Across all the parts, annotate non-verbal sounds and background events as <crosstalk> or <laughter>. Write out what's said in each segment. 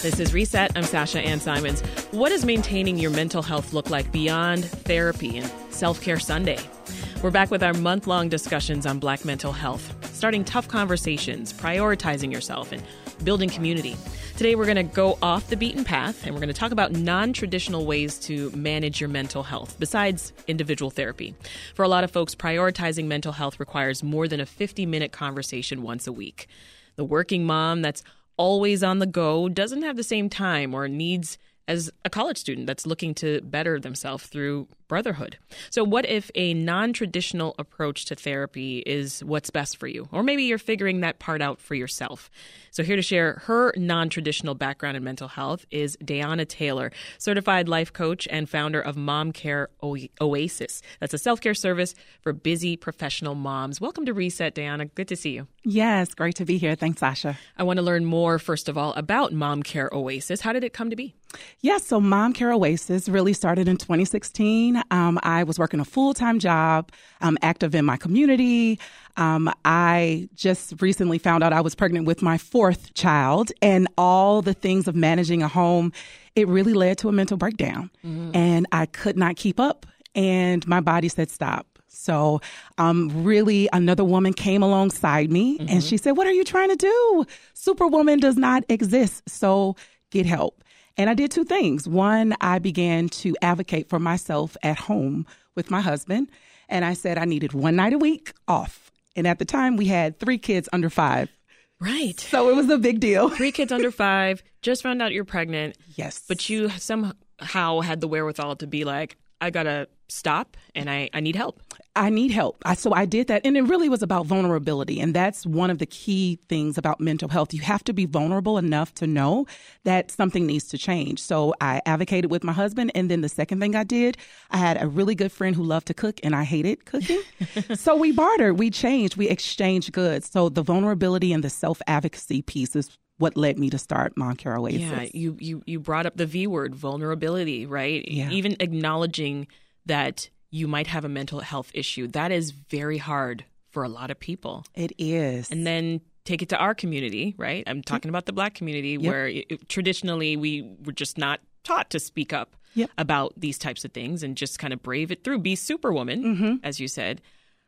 This is Reset. I'm Sasha Ann Simons. What does maintaining your mental health look like beyond therapy and Self Care Sunday? We're back with our month long discussions on Black mental health, starting tough conversations, prioritizing yourself, and building community. Today, we're going to go off the beaten path and we're going to talk about non traditional ways to manage your mental health besides individual therapy. For a lot of folks, prioritizing mental health requires more than a 50 minute conversation once a week. The working mom that's always on the go doesn't have the same time or needs as a college student that's looking to better themselves through brotherhood. So, what if a non traditional approach to therapy is what's best for you? Or maybe you're figuring that part out for yourself. So, here to share her non traditional background in mental health is DeAnna Taylor, certified life coach and founder of Mom Care Oasis. That's a self care service for busy professional moms. Welcome to Reset, DeAnna. Good to see you. Yes, great to be here. Thanks, Sasha. I want to learn more, first of all, about Mom Care Oasis. How did it come to be? Yes, so Mom Care Oasis really started in 2016. Um, I was working a full time job, um, active in my community. Um, I just recently found out I was pregnant with my fourth child, and all the things of managing a home, it really led to a mental breakdown. Mm-hmm. And I could not keep up, and my body said, Stop. So, um, really, another woman came alongside me mm-hmm. and she said, What are you trying to do? Superwoman does not exist. So, get help. And I did two things. One, I began to advocate for myself at home with my husband. And I said I needed one night a week off. And at the time, we had three kids under five. Right. So it was a big deal. <laughs> Three kids under five, just found out you're pregnant. Yes. But you somehow had the wherewithal to be like, I gotta stop and I, I need help. I need help. I, so I did that. And it really was about vulnerability. And that's one of the key things about mental health. You have to be vulnerable enough to know that something needs to change. So I advocated with my husband. And then the second thing I did, I had a really good friend who loved to cook and I hated cooking. <laughs> so we bartered, we changed, we exchanged goods. So the vulnerability and the self advocacy piece is what led me to start Mom Care Oasis. Yeah, you, you, you brought up the V word, vulnerability, right? Yeah. Even acknowledging that you might have a mental health issue. That is very hard for a lot of people. It is. And then take it to our community, right? I'm talking about the black community yep. where it, traditionally we were just not taught to speak up yep. about these types of things and just kind of brave it through, be superwoman, mm-hmm. as you said.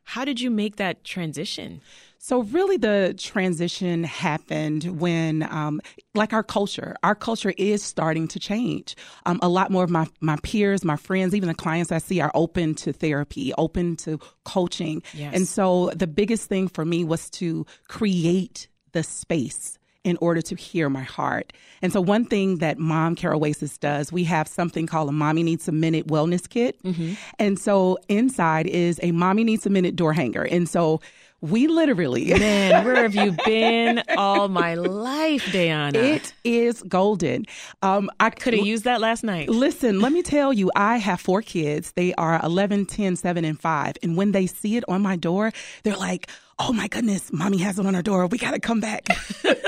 How did you make that transition? So, really, the transition happened when, um, like our culture, our culture is starting to change. Um, a lot more of my, my peers, my friends, even the clients I see are open to therapy, open to coaching. Yes. And so, the biggest thing for me was to create the space in order to hear my heart. And so, one thing that Mom Care Oasis does, we have something called a Mommy Needs a Minute Wellness Kit. Mm-hmm. And so, inside is a Mommy Needs a Minute door hanger. And so, we literally. <laughs> Man, where have you been all my life, DeAnna? It is golden. Um, I could have used that last night. Listen, let me tell you, I have four kids. They are 11, 10, 7, and 5. And when they see it on my door, they're like, oh my goodness, mommy has it on her door. We got to come back.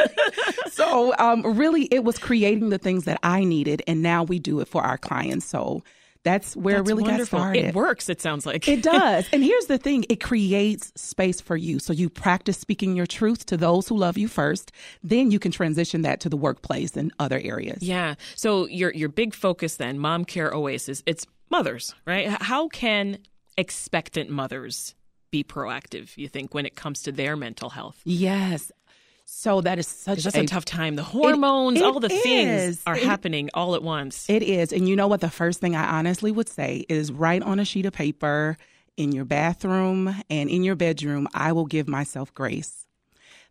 <laughs> so, um, really, it was creating the things that I needed, and now we do it for our clients. So, that's where that's it really wonderful. got started. It works, it sounds like. it <laughs> does. And here's the thing it creates space for you. So you practice speaking your truth to those who love you first. Then you can transition that to the workplace and other areas. Yeah. So your your big focus then, Mom Care Oasis, it's mothers, right? How can expectant mothers be proactive, you think, when it comes to their mental health? Yes. So that is such that's a, a tough time. The hormones, it, it all the is. things are it, happening all at once. It is. And you know what? The first thing I honestly would say is write on a sheet of paper in your bathroom and in your bedroom, I will give myself grace.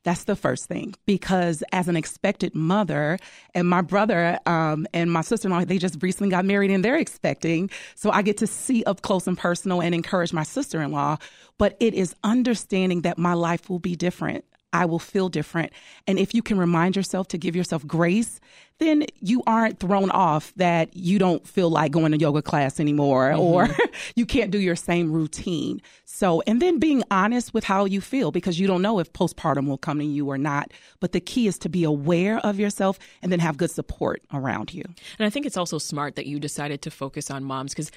That's the first thing because as an expected mother, and my brother um, and my sister in law, they just recently got married and they're expecting. So I get to see up close and personal and encourage my sister in law. But it is understanding that my life will be different. I will feel different. And if you can remind yourself to give yourself grace, then you aren't thrown off that you don't feel like going to yoga class anymore mm-hmm. or <laughs> you can't do your same routine. So, and then being honest with how you feel because you don't know if postpartum will come to you or not. But the key is to be aware of yourself and then have good support around you. And I think it's also smart that you decided to focus on moms because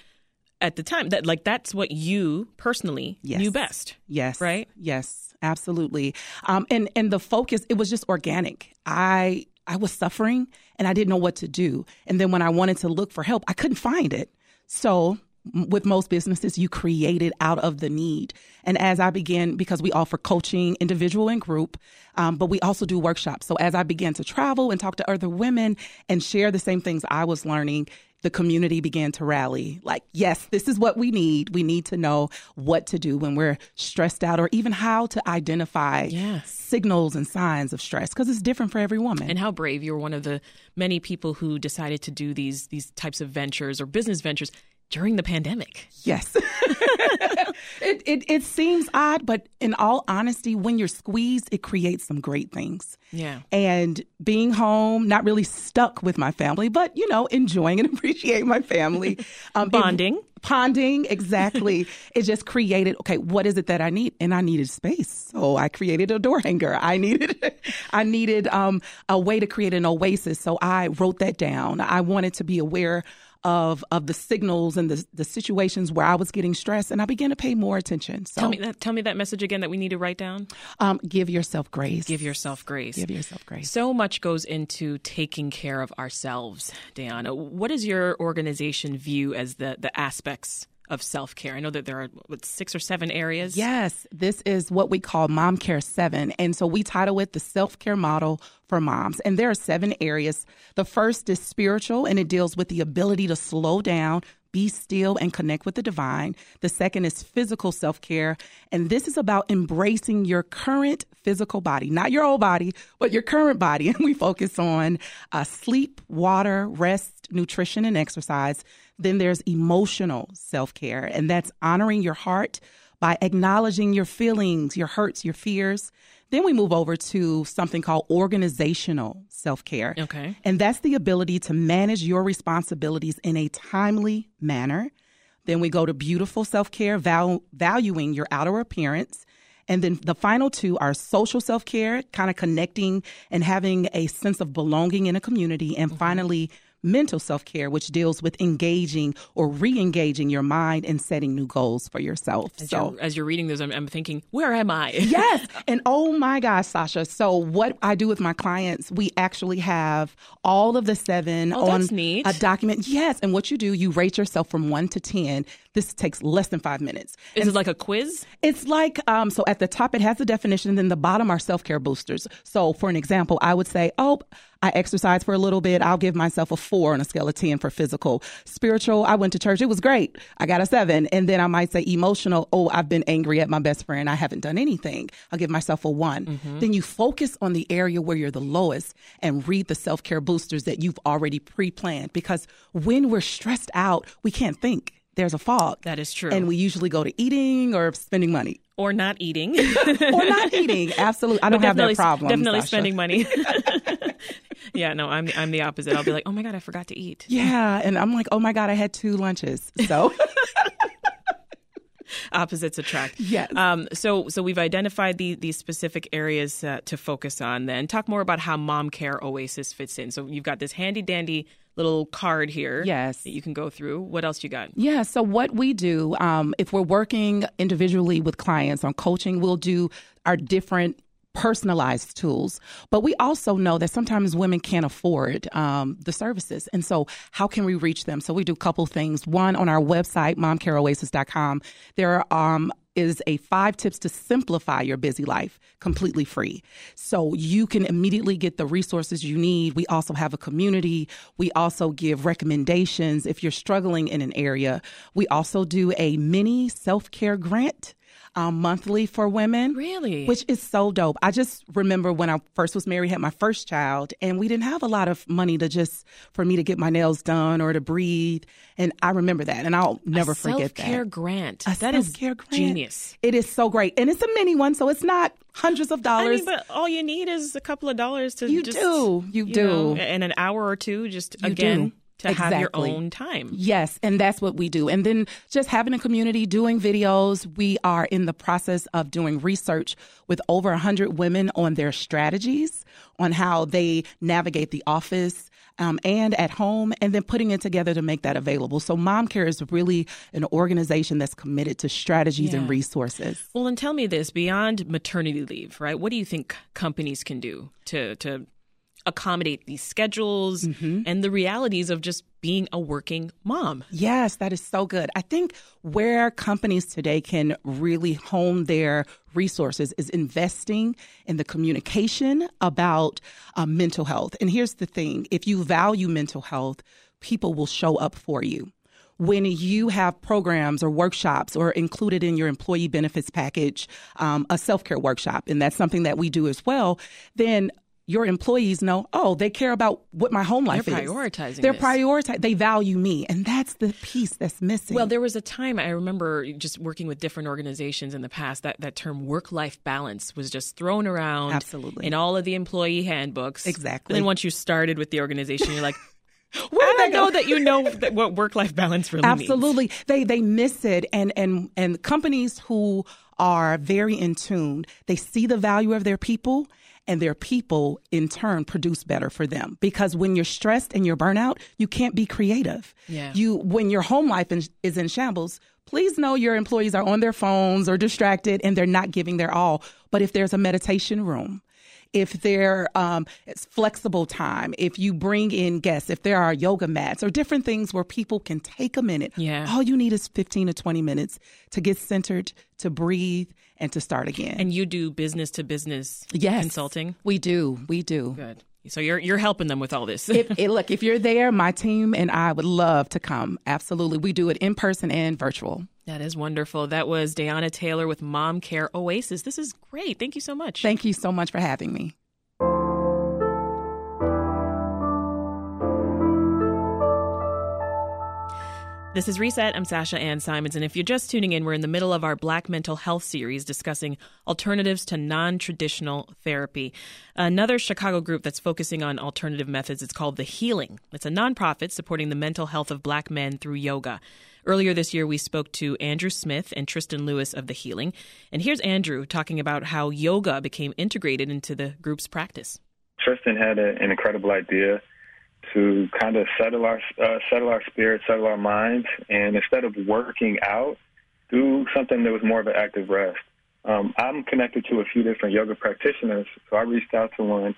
at the time that like that's what you personally yes. knew best. Yes. Right? Yes absolutely. Um, and and the focus, it was just organic. I I was suffering and I didn't know what to do. And then when I wanted to look for help, I couldn't find it. So with most businesses, you create it out of the need. And as I began, because we offer coaching, individual and group, um, but we also do workshops. So as I began to travel and talk to other women and share the same things I was learning, the community began to rally. Like, yes, this is what we need. We need to know what to do when we're stressed out or even how to identify yes. signals and signs of stress because it's different for every woman. And how brave you're one of the many people who decided to do these these types of ventures or business ventures during the pandemic. Yes. <laughs> it, it, it seems odd, but in all honesty, when you're squeezed, it creates some great things. Yeah. And being home, not really stuck with my family, but, you know, enjoying and <laughs> appreciating my family. <laughs> Um, Bonding. It, ponding exactly it just created okay what is it that i need and i needed space so i created a door hanger i needed i needed um, a way to create an oasis so i wrote that down i wanted to be aware of of the signals and the the situations where I was getting stressed, and I began to pay more attention. So tell me that tell me that message again that we need to write down. Um, give yourself grace. Give yourself grace. Give yourself grace. So much goes into taking care of ourselves, DeAnna. What is your organization view as the the aspects of self care? I know that there are what, six or seven areas. Yes, this is what we call Mom Care 7. And so we title it the self care model for moms. And there are seven areas. The first is spiritual, and it deals with the ability to slow down, be still, and connect with the divine. The second is physical self care, and this is about embracing your current physical body, not your old body, but your current body. <laughs> And we focus on uh, sleep, water, rest, nutrition, and exercise. Then there's emotional self care, and that's honoring your heart by acknowledging your feelings, your hurts, your fears. Then we move over to something called organizational self care. Okay. And that's the ability to manage your responsibilities in a timely manner. Then we go to beautiful self care, val- valuing your outer appearance. And then the final two are social self care, kind of connecting and having a sense of belonging in a community. And mm-hmm. finally, mental self care, which deals with engaging or re engaging your mind and setting new goals for yourself. As so, you're, as you're reading this, I'm, I'm, thinking, where am I? <laughs> yes. And oh my gosh, Sasha. So, what I do with my clients, we actually have all of the seven oh, on a document. Yes. And what you do, you rate yourself from one to 10. This takes less than five minutes. Is and it like a quiz? It's like, um, so at the top, it has the definition, and then the bottom are self care boosters. So, for an example, I would say, oh, I exercise for a little bit. I'll give myself a four on a scale of 10 for physical. Spiritual, I went to church. It was great. I got a seven. And then I might say emotional, oh, I've been angry at my best friend. I haven't done anything. I'll give myself a one. Mm-hmm. Then you focus on the area where you're the lowest and read the self care boosters that you've already pre planned. Because when we're stressed out, we can't think there's a fog. That is true. And we usually go to eating or spending money. Or not eating. <laughs> or not eating. Absolutely. I don't have that problem. Definitely Sasha. spending money. <laughs> <laughs> yeah, no, I'm I'm the opposite. I'll be like, oh my god, I forgot to eat. Yeah, and I'm like, oh my god, I had two lunches. So. Opposites attract. Yes. Um, so so we've identified the, these specific areas uh, to focus on. Then talk more about how Mom Care Oasis fits in. So you've got this handy dandy little card here. Yes. That you can go through. What else you got? Yeah. So what we do, um, if we're working individually with clients on coaching, we'll do our different personalized tools. But we also know that sometimes women can't afford um, the services. And so, how can we reach them? So, we do a couple things. One, on our website, momcareoasis.com, there are um, is a five tips to simplify your busy life completely free. So you can immediately get the resources you need. We also have a community. We also give recommendations if you're struggling in an area. We also do a mini self care grant um, monthly for women. Really? Which is so dope. I just remember when I first was married, had my first child, and we didn't have a lot of money to just for me to get my nails done or to breathe. And I remember that, and I'll never a forget that. Self-care grant. A that is grant. genius. It is so great, and it's a mini one, so it's not hundreds of dollars. I mean, but all you need is a couple of dollars to you just, do, you, you do, and an hour or two, just you again. Do to exactly. have your own time. Yes, and that's what we do. And then just having a community, doing videos. We are in the process of doing research with over 100 women on their strategies, on how they navigate the office. Um, and at home, and then putting it together to make that available. So, Mom Care is really an organization that's committed to strategies yeah. and resources. Well, and tell me this beyond maternity leave, right? What do you think companies can do to to accommodate these schedules mm-hmm. and the realities of just being a working mom. Yes, that is so good. I think where companies today can really hone their resources is investing in the communication about uh, mental health. And here's the thing if you value mental health, people will show up for you when you have programs or workshops or included in your employee benefits package um, a self-care workshop and that's something that we do as well then your employees know, oh, they care about what my home life is. They're is. Prioritizing. They're prioritizing. They value me, and that's the piece that's missing. Well, there was a time I remember just working with different organizations in the past that that term work-life balance was just thrown around, absolutely, in all of the employee handbooks. Exactly. And then once you started with the organization, you're like. <laughs> Where I know that you know what work life balance really is Absolutely. means. They they miss it and and and companies who are very in tune, they see the value of their people and their people in turn produce better for them. Because when you're stressed and you're burnout you can't be creative. Yeah. you when your home life in, is in shambles please know your employees are on their phones or distracted and they're not giving their all. But if there's a meditation room if there um, it's flexible time, if you bring in guests, if there are yoga mats or different things where people can take a minute. Yeah. All you need is 15 to 20 minutes to get centered, to breathe, and to start again. And you do business to business yes, consulting? We do. We do. Good. So you're you're helping them with all this. if, look, if you're there, my team and I would love to come. Absolutely. We do it in person and virtual. That is wonderful. That was DeAnna Taylor with Mom Care Oasis. This is great. Thank you so much. Thank you so much for having me. This is Reset. I'm Sasha Ann Simons. And if you're just tuning in, we're in the middle of our Black Mental Health series discussing alternatives to non traditional therapy. Another Chicago group that's focusing on alternative methods is called The Healing. It's a nonprofit supporting the mental health of black men through yoga. Earlier this year, we spoke to Andrew Smith and Tristan Lewis of The Healing. And here's Andrew talking about how yoga became integrated into the group's practice. Tristan had a, an incredible idea to kind of settle our uh, settle our spirit, settle our minds, and instead of working out, do something that was more of an active rest. Um, I'm connected to a few different yoga practitioners, so I reached out to one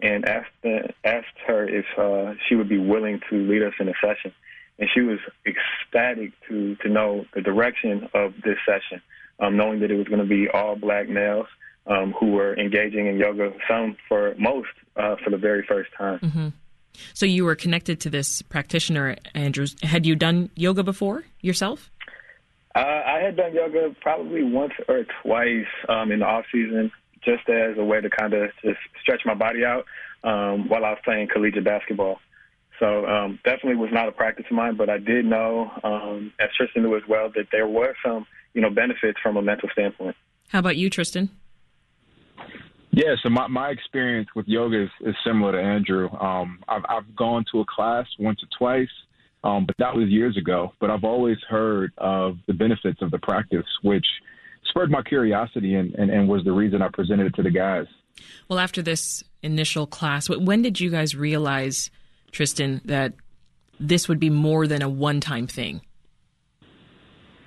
and asked the, asked her if uh, she would be willing to lead us in a session, and she was ecstatic to to know the direction of this session, um, knowing that it was going to be all black males. Um, who were engaging in yoga, some for most uh, for the very first time. Mm-hmm. So you were connected to this practitioner, Andrews. Had you done yoga before yourself? Uh, I had done yoga probably once or twice um, in the off season, just as a way to kind of just stretch my body out um, while I was playing collegiate basketball. So um, definitely was not a practice of mine, but I did know, um, as Tristan knew as well, that there were some, you know, benefits from a mental standpoint. How about you, Tristan? Yeah, so my, my experience with yoga is, is similar to Andrew. Um, I've, I've gone to a class once or twice, um, but that was years ago. But I've always heard of the benefits of the practice, which spurred my curiosity and, and, and was the reason I presented it to the guys. Well, after this initial class, when did you guys realize, Tristan, that this would be more than a one time thing?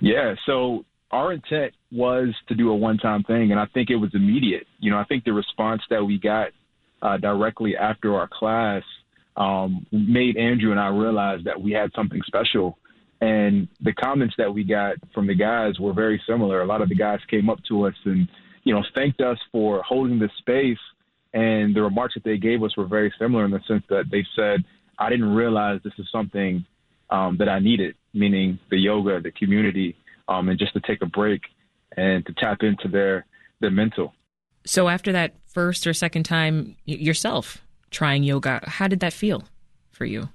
Yeah, so our intent was to do a one time thing, and I think it was immediate. You know, I think the response that we got uh, directly after our class um, made Andrew and I realize that we had something special. And the comments that we got from the guys were very similar. A lot of the guys came up to us and, you know, thanked us for holding the space. And the remarks that they gave us were very similar in the sense that they said, I didn't realize this is something um, that I needed, meaning the yoga, the community, um, and just to take a break and to tap into their their mental. So after that first or second time yourself trying yoga, how did that feel for you?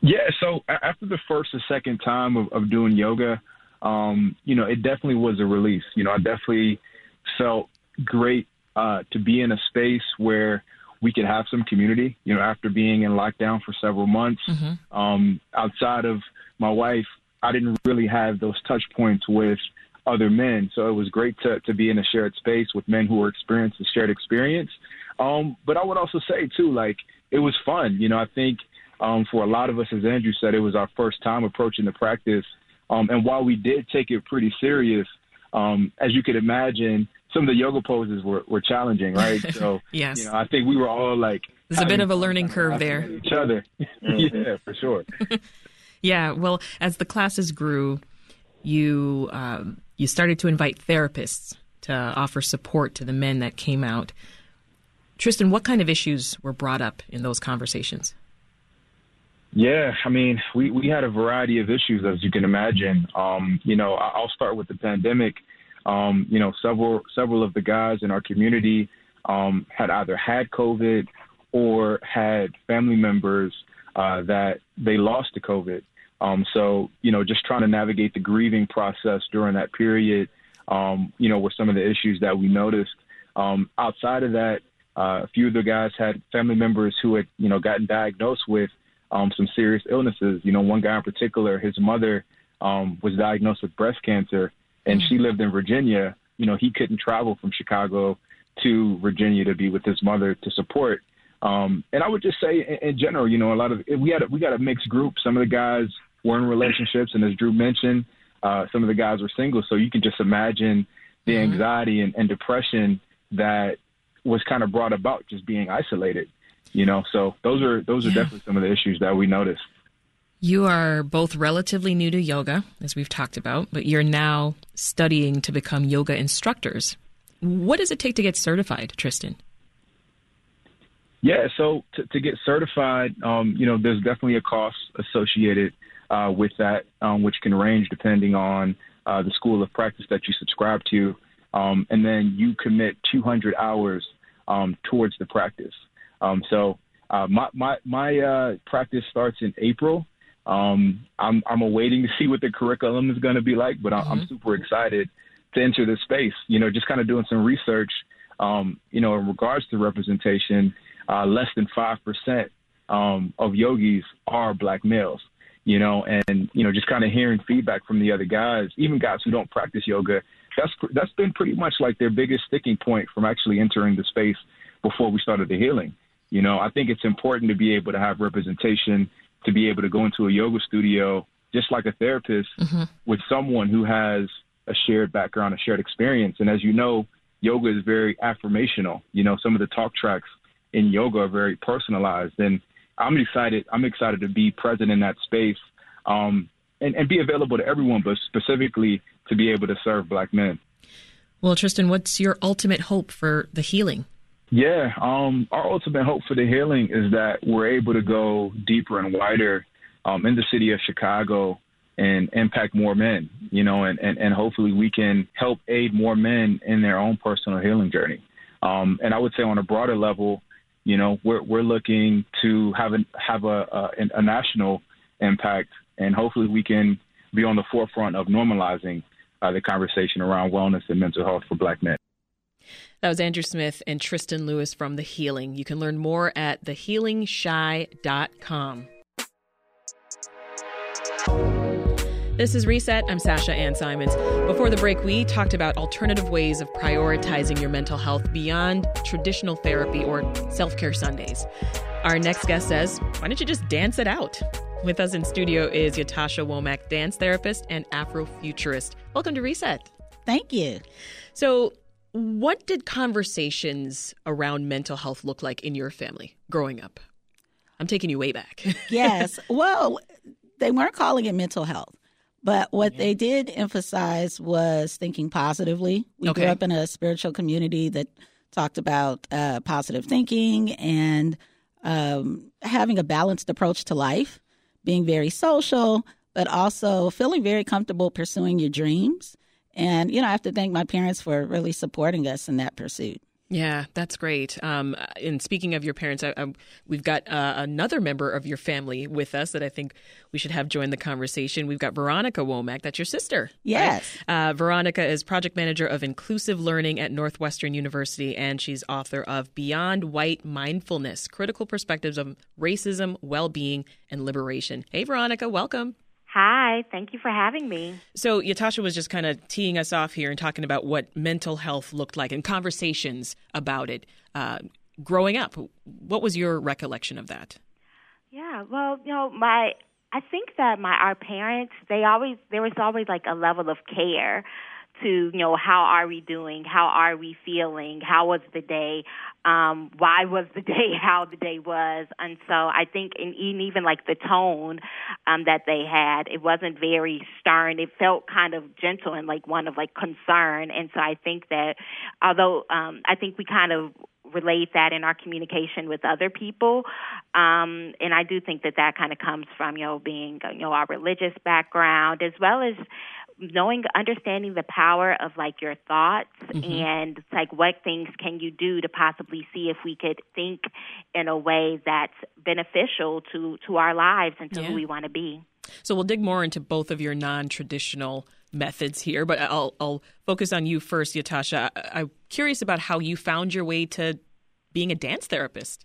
Yeah, so after the first or second time of, of doing yoga, um, you know, it definitely was a release. You know, I definitely felt great uh, to be in a space where we could have some community. You know, after being in lockdown for several months, mm-hmm. um, outside of my wife, I didn't really have those touch points with other men. So it was great to, to be in a shared space with men who were experienced a shared experience. Um, but I would also say too, like it was fun. You know, I think um, for a lot of us, as Andrew said, it was our first time approaching the practice. Um, and while we did take it pretty serious, um, as you could imagine, some of the yoga poses were, were challenging, right? <laughs> So, yes. you know, I think we were all like, there's a bit of a learning curve there. Each other, <laughs> yeah, for sure. <laughs> yeah, well, as the classes grew, you um, you started to invite therapists to offer support to the men that came out. Tristan, what kind of issues were brought up in those conversations? Yeah, I mean, we, we had a variety of issues, as you can imagine. Um, you know, I'll start with the pandemic. Um, you know, several several of the guys in our community um, had either had COVID or had family members uh, that they lost to COVID. Um, so, you know, just trying to navigate the grieving process during that period, um, you know, were some of the issues that we noticed. Um, outside of that, uh, a few of the guys had family members who had, you know, gotten diagnosed with um, some serious illnesses. You know, one guy in particular, his mother um, was diagnosed with breast cancer, and she lived in Virginia. You know, he couldn't travel from Chicago to Virginia to be with his mother to support. Um, and I would just say, in, in general, you know, a lot of we had a, we got a mixed group. Some of the guys were in relationships, and as Drew mentioned, uh, some of the guys were single. So you can just imagine the mm-hmm. anxiety and, and depression that was kind of brought about just being isolated. You know, so those are those are yeah. definitely some of the issues that we noticed. You are both relatively new to yoga, as we've talked about, but you're now studying to become yoga instructors. What does it take to get certified, Tristan? Yeah, so to, to get certified, um, you know, there's definitely a cost associated uh, with that, um, which can range depending on uh, the school of practice that you subscribe to. Um, and then you commit 200 hours um, towards the practice. Um, so uh, my my, my uh, practice starts in April. Um, I'm I'm awaiting to <laughs> see what the curriculum is going to be like, but mm-hmm. I'm super excited to enter this space. You know, just kind of doing some research. Um, you know, in regards to representation, uh, less than five percent um, of yogis are black males. You know, and you know, just kind of hearing feedback from the other guys, even guys who don't practice yoga. That's that's been pretty much like their biggest sticking point from actually entering the space before we started the healing. You know, I think it's important to be able to have representation, to be able to go into a yoga studio just like a therapist mm-hmm. with someone who has a shared background, a shared experience. And as you know, yoga is very affirmational. You know, some of the talk tracks in yoga are very personalized. And I'm excited. I'm excited to be present in that space um, and, and be available to everyone, but specifically to be able to serve black men. Well, Tristan, what's your ultimate hope for the healing? Yeah, um, our ultimate hope for the healing is that we're able to go deeper and wider um, in the city of Chicago and impact more men, you know, and, and, and hopefully we can help aid more men in their own personal healing journey. Um, and I would say on a broader level, you know, we're, we're looking to have, a have a, a, a national impact and hopefully we can be on the forefront of normalizing uh, the conversation around wellness and mental health for black men. That was Andrew Smith and Tristan Lewis from The Healing. You can learn more at thehealingshy.com. This is Reset. I'm Sasha Ann Simons. Before the break, we talked about alternative ways of prioritizing your mental health beyond traditional therapy or self care Sundays. Our next guest says, why don't you just dance it out? With us in studio is Ytasha Womack, dance therapist and Afrofuturist. Welcome to Reset. Thank you. So, what did conversations around mental health look like in your family growing up? I'm taking you way back. <laughs> yes. Well, they weren't calling it mental health, but what yeah. they did emphasize was thinking positively. We okay. grew up in a spiritual community that talked about uh, positive thinking and um, having a balanced approach to life, being very social, but also feeling very comfortable pursuing your dreams and, you know, I have to thank my parents for really supporting us in that pursuit. Yeah, that's great. Um, and speaking of your parents, I, I, we've got uh, another member of your family with us that I think we should have join the conversation. We've got Veronica Womack. That's your sister. Yes. Right? Uh, Veronica is project manager of inclusive learning at Northwestern University, and she's author of Beyond White Mindfulness Critical Perspectives of Racism, Well Being, and Liberation. Hey, Veronica, welcome. Hi, thank you for having me. So, Ytasha was just kind of teeing us off here and talking about what mental health looked like and conversations about it uh, growing up. What was your recollection of that? Yeah, well, you know, my I think that my our parents they always there was always like a level of care to you know how are we doing how are we feeling how was the day um why was the <laughs> day how the day was and so i think in, in even like the tone um that they had it wasn't very stern it felt kind of gentle and like one of like concern and so i think that although um i think we kind of relate that in our communication with other people. Um, and I do think that that kind of comes from, you know, being, you know, our religious background as well as knowing understanding the power of like your thoughts mm-hmm. and like what things can you do to possibly see if we could think in a way that's beneficial to to our lives and to yeah. who we want to be so we'll dig more into both of your non-traditional methods here but i'll i'll focus on you first Ytasha I, i'm curious about how you found your way to being a dance therapist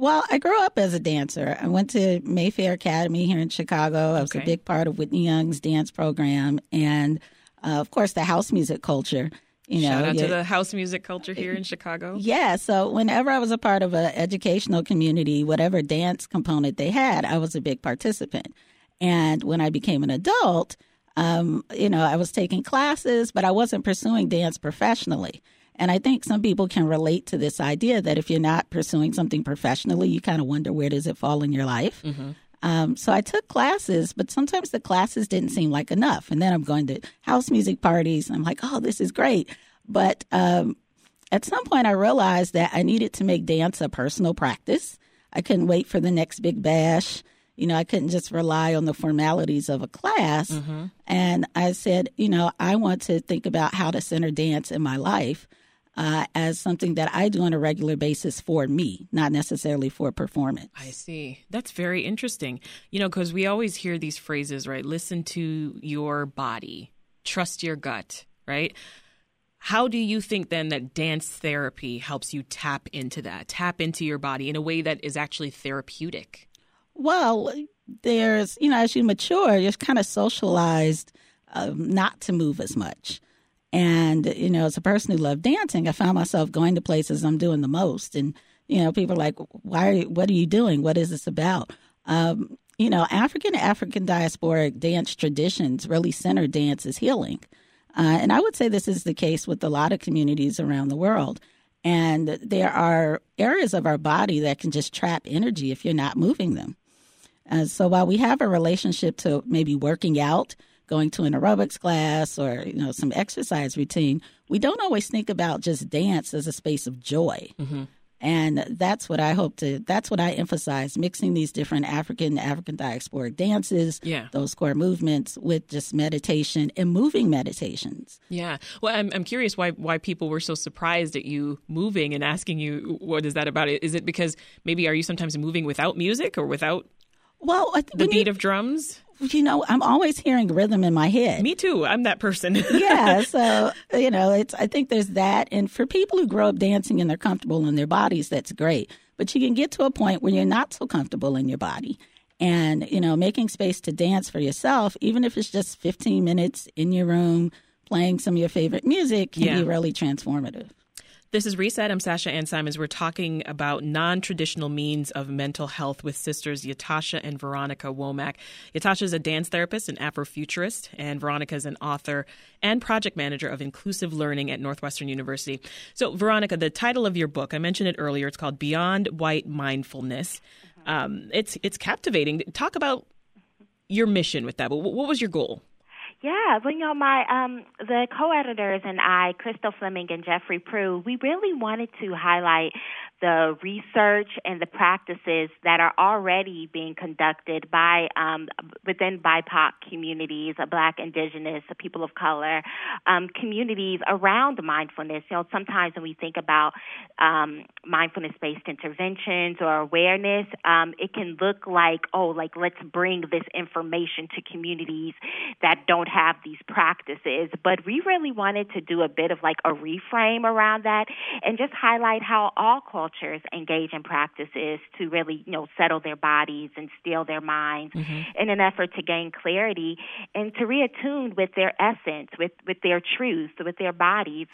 well, I grew up as a dancer. I went to Mayfair Academy here in Chicago. I was okay. a big part of Whitney Young's dance program, and uh, of course, the house music culture. You know, Shout out to the house music culture here in Chicago. Yeah, so whenever I was a part of an educational community, whatever dance component they had, I was a big participant. And when I became an adult, um, you know, I was taking classes, but I wasn't pursuing dance professionally. And I think some people can relate to this idea that if you're not pursuing something professionally, you kind of wonder where does it fall in your life. Mm-hmm. Um, so I took classes, but sometimes the classes didn't seem like enough. And then I'm going to house music parties, and I'm like, oh, this is great. But um, at some point, I realized that I needed to make dance a personal practice. I couldn't wait for the next big bash. You know, I couldn't just rely on the formalities of a class. Mm-hmm. And I said, you know, I want to think about how to center dance in my life uh, as something that I do on a regular basis for me, not necessarily for performance. I see. That's very interesting. You know, because we always hear these phrases, right? Listen to your body, trust your gut, right? How do you think then that dance therapy helps you tap into that, tap into your body in a way that is actually therapeutic? Well, there's, you know, as you mature, you're kind of socialized um, not to move as much. And, you know, as a person who loved dancing, I found myself going to places I'm doing the most. And, you know, people are like, why are you, what are you doing? What is this about? Um, you know, African African diasporic dance traditions really center dance as healing. Uh, and I would say this is the case with a lot of communities around the world. And there are areas of our body that can just trap energy if you're not moving them. Uh, so while we have a relationship to maybe working out, going to an aerobics class or you know some exercise routine, we don't always think about just dance as a space of joy. Mm-hmm. And that's what I hope to. That's what I emphasize: mixing these different African African diasporic dances, yeah. those core movements, with just meditation and moving meditations. Yeah. Well, I'm I'm curious why why people were so surprised at you moving and asking you what is that about? Is it because maybe are you sometimes moving without music or without well, the beat you, of drums? you know, I'm always hearing rhythm in my head. Me too. I'm that person. <laughs> yeah. So, you know, it's, I think there's that. And for people who grow up dancing and they're comfortable in their bodies, that's great. But you can get to a point where you're not so comfortable in your body. And, you know, making space to dance for yourself, even if it's just 15 minutes in your room, playing some of your favorite music, can yeah. be really transformative. This is Reset. I'm Sasha Ann Simons. We're talking about non traditional means of mental health with sisters Ytasha and Veronica Womack. Ytasha is a dance therapist and Afrofuturist, and Veronica is an author and project manager of inclusive learning at Northwestern University. So, Veronica, the title of your book, I mentioned it earlier, it's called Beyond White Mindfulness. Um, it's, it's captivating. Talk about your mission with that. What was your goal? Yeah, well, you know, my um, the co-editors and I, Crystal Fleming and Jeffrey Proulx, we really wanted to highlight the research and the practices that are already being conducted by um, within BIPOC communities, uh, Black, Indigenous, uh, people of color, um, communities around mindfulness. You know, sometimes when we think about um, mindfulness-based interventions or awareness, um, it can look like, oh, like let's bring this information to communities that don't have these practices. But we really wanted to do a bit of like a reframe around that and just highlight how all cultures cultures engage in practices to really, you know, settle their bodies and still their minds mm-hmm. in an effort to gain clarity and to reattune with their essence, with, with their truths, with their bodies.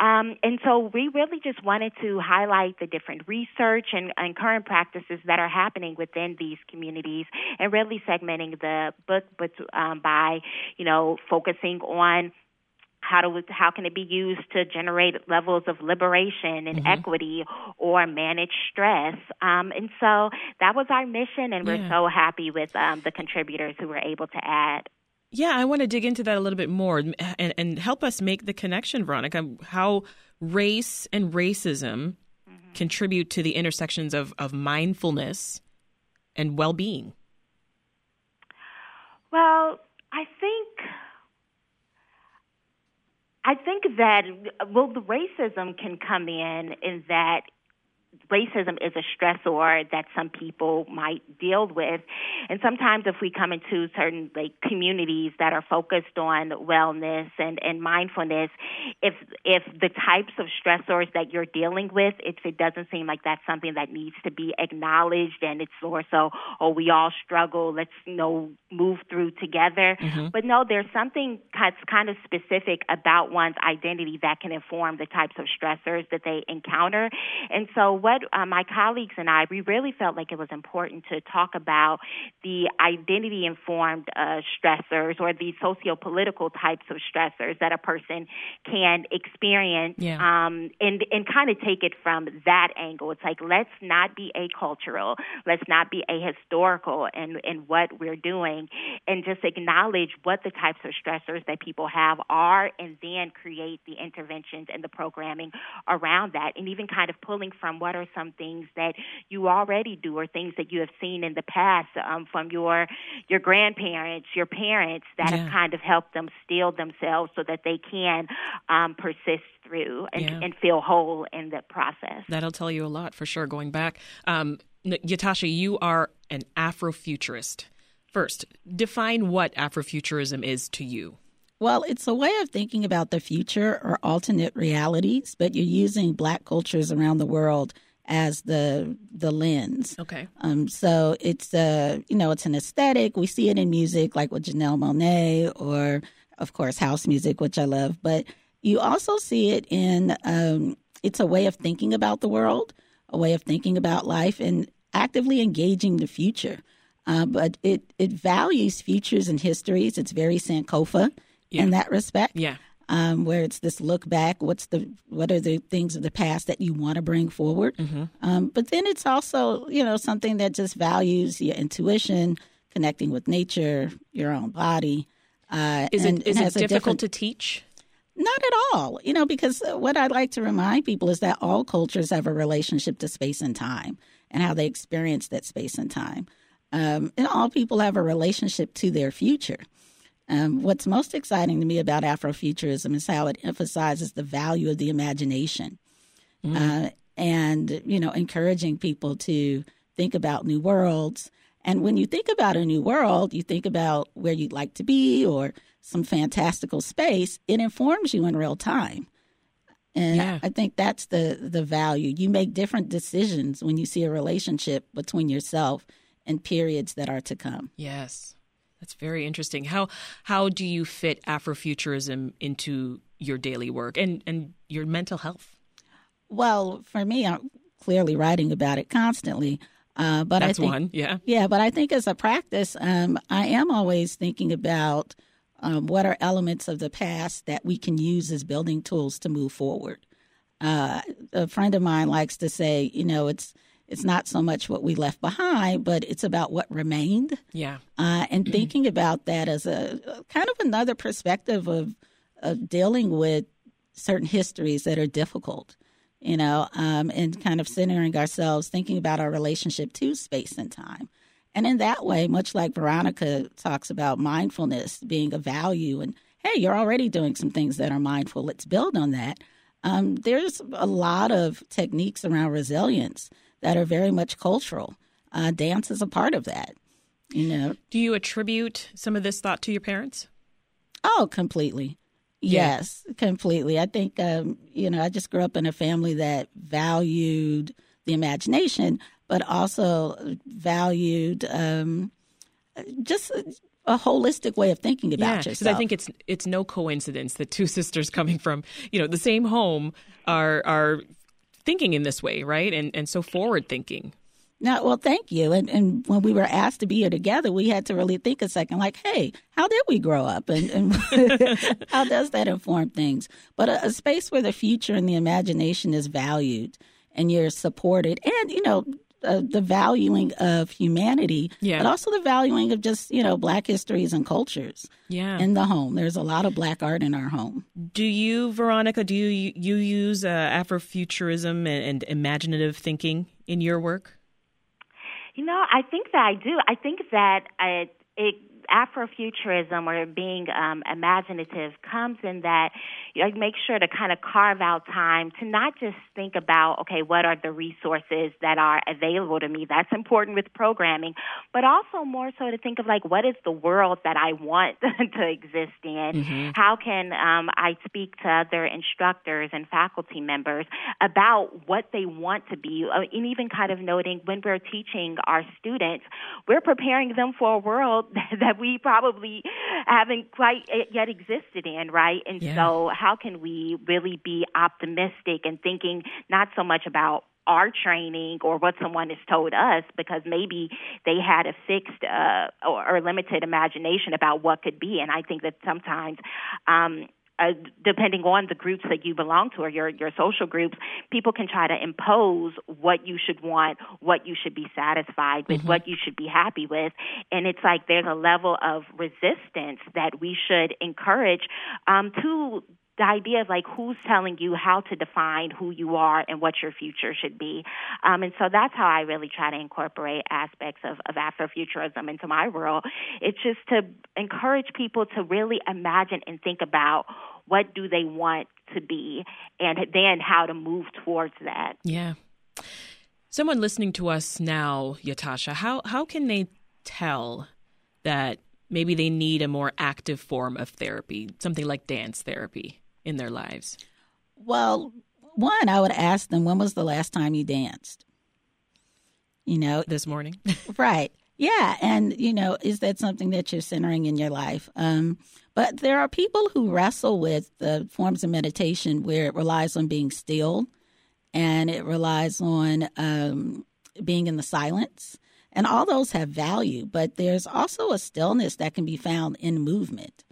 Um, and so we really just wanted to highlight the different research and, and current practices that are happening within these communities and really segmenting the book but, um, by, you know, focusing on how do we, how can it be used to generate levels of liberation and mm-hmm. equity or manage stress um, and so that was our mission and we're so happy with um, the contributors who were able to add yeah i want to dig into that a little bit more and, and help us make the connection veronica how race and racism mm-hmm. contribute to the intersections of, of mindfulness and well-being well i think I think that well, the racism can come in in that racism is a stressor that some people might deal with. And sometimes if we come into certain like communities that are focused on wellness and and mindfulness if if the types of stressors that you're dealing with if it doesn't seem like that's something that needs to be acknowledged and it's more so oh we all struggle let's you know move through together. Mm-hmm. but no there's something that's kind of specific about one's identity that can inform the types of stressors that they encounter. And so what uh, my colleagues and I, we really felt like it was important to talk about the identity informed uh, stressors or the socio-political types of stressors that a person can experience yeah. um, and, and kind of take it from that angle. It's like, let's not be acultural, let's not be ahistorical in, in what we're doing, and just acknowledge what the types of stressors that people have are, and then create the interventions and the programming around that, and even kind of pulling from what are some things that you already do or things that you have seen in the past um, from your your grandparents, your parents that yeah. have kind of helped them steel themselves so that they can um, persist through and, yeah. and, feel whole in the process. That'll tell you a lot for sure. Going back, um, Ytasha, you are an Afrofuturist. First, define what Afrofuturism is to you. Well, it's a way of thinking about the future or alternate realities, but you're using black cultures around the world as the the lens. Okay. Um, so it's a you know it's an aesthetic. We see it in music, like with Janelle Monáe, or of course house music, which I love. But you also see it in um, it's a way of thinking about the world, a way of thinking about life, and actively engaging the future. Uh, but it it values futures and histories. It's very Sankofa yeah. in that respect. Yeah um, where it's this look back. What's the what are the things of the past that you want to bring forward? Mm-hmm. Um, but then it's also you know something that just values your intuition, connecting with nature, your own body. Uh, is and, it is it difficult to teach? Not at all. You know, because what I like to remind people is that all cultures have a relationship to space and time and how they experience that space and time. Um, and all people have a relationship to their future. Um, what's most exciting to me about Afrofuturism is how it emphasizes the value of the imagination, mm. uh, and you know, encouraging people to think about new worlds. And when you think about a new world, you think about where you'd like to be or some fantastical space. It informs you in real time. And yeah. I think that's the the value. You make different decisions when you see a relationship between yourself and periods that are to come. Yes. That's very interesting. How how do you fit Afrofuturism into your daily work and, and your mental health? Well, for me, I'm clearly writing about it constantly. Uh, but That's I think, one, yeah, yeah. But I think as a practice, um, I am always thinking about um, what are elements of the past that we can use as building tools to move forward. Uh, a friend of mine likes to say, you know, it's it's not so much what we left behind, but it's about what remained. Yeah. Uh, and <clears throat> thinking about that as a, a, kind of another perspective of, of dealing with certain histories that are difficult, you know, um, and kind of centering ourselves, thinking about our relationship to space and time. And in that way, much like Veronica talks about mindfulness being a value, and hey, you're already doing some things that are mindful, let's build on that. Um, there's a lot of techniques around resilience that are very much cultural. Uh, dance is a part of that. You know. Do you attribute some of this thought to your parents? Oh, completely. Yeah. Yes, completely. I think um, you know I just grew up in a family that valued the imagination, but also valued um, just a holistic way of thinking about yeah, yourself. Because I think it's it's no coincidence that two <laughs> sisters coming from you know the same home are are thinking in this way, right? And and so forward thinking. No, well, thank you. And, and when we were asked to be here together, we had to really think a second, like, hey, how did we grow up, and, and <laughs> how does that inform things? But a, a space where the future and the imagination is valued, and you're supported, and you know, uh, the valuing of humanity, yeah. but also the valuing of just you know black histories and cultures. Yeah, in the home, there's a lot of black art in our home. Do you, Veronica? Do you you use uh, Afrofuturism and, and imaginative thinking in your work? You know, I think that I do. I think that I, it Afrofuturism or being um, imaginative comes in that you know, make sure to kind of carve out time to not just think about, okay, what are the resources that are available to me? That's important with programming, but also more so to think of like, what is the world that I want <laughs> to exist in? Mm-hmm. How can um, I speak to other instructors and faculty members about what they want to be? Uh, and even kind of noting when we're teaching our students, we're preparing them for a world <laughs> that we probably haven't quite yet existed in, right? And yeah. so, how can we really be optimistic and thinking not so much about our training or what someone has told us because maybe they had a fixed uh, or, or limited imagination about what could be. And I think that sometimes um, uh, depending on the groups that you belong to or your your social groups, people can try to impose what you should want, what you should be satisfied with, mm-hmm. what you should be happy with, and it's like there's a level of resistance that we should encourage um, to the idea of like who's telling you how to define who you are and what your future should be. Um, and so that's how I really try to incorporate aspects of, of Afrofuturism into my world. It's just to encourage people to really imagine and think about what do they want to be and then how to move towards that. Yeah. Someone listening to us now, Ytasha, how how can they tell that maybe they need a more active form of therapy, something like dance therapy? In their lives? Well, one, I would ask them, when was the last time you danced? You know, this morning. <laughs> right. Yeah. And, you know, is that something that you're centering in your life? Um, but there are people who wrestle with the forms of meditation where it relies on being still and it relies on um, being in the silence. And all those have value, but there's also a stillness that can be found in movement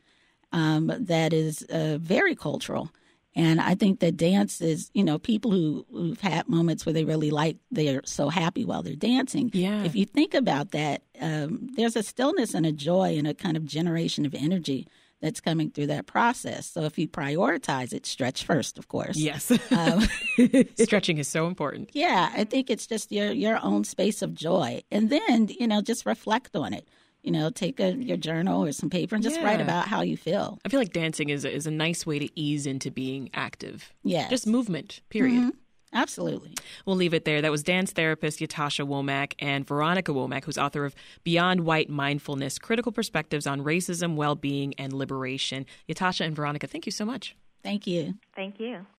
um, that is uh, very cultural. And I think that dance is, you know, people who, who've had moments where they really like, they're so happy while they're dancing. Yeah. If you think about that, um, there's a stillness and a joy and a kind of generation of energy that's coming through that process. So if you prioritize it, stretch first, of course. Yes. Um, <laughs> Stretching is so important. Yeah. I think it's just your, your own space of joy. And then, you know, just reflect on it you know, take a, your journal or some paper and just yeah. write about how you feel. I feel like dancing is a, is a nice way to ease into being active. Yeah, just movement. Period. Mm-hmm. Absolutely. We'll leave it there. That was dance therapist Ytasha Womack and Veronica Womack, who's author of Beyond White Mindfulness Critical Perspectives on Racism, Well Being, and Liberation. Ytasha and Veronica, thank you so much. Thank you. Thank you.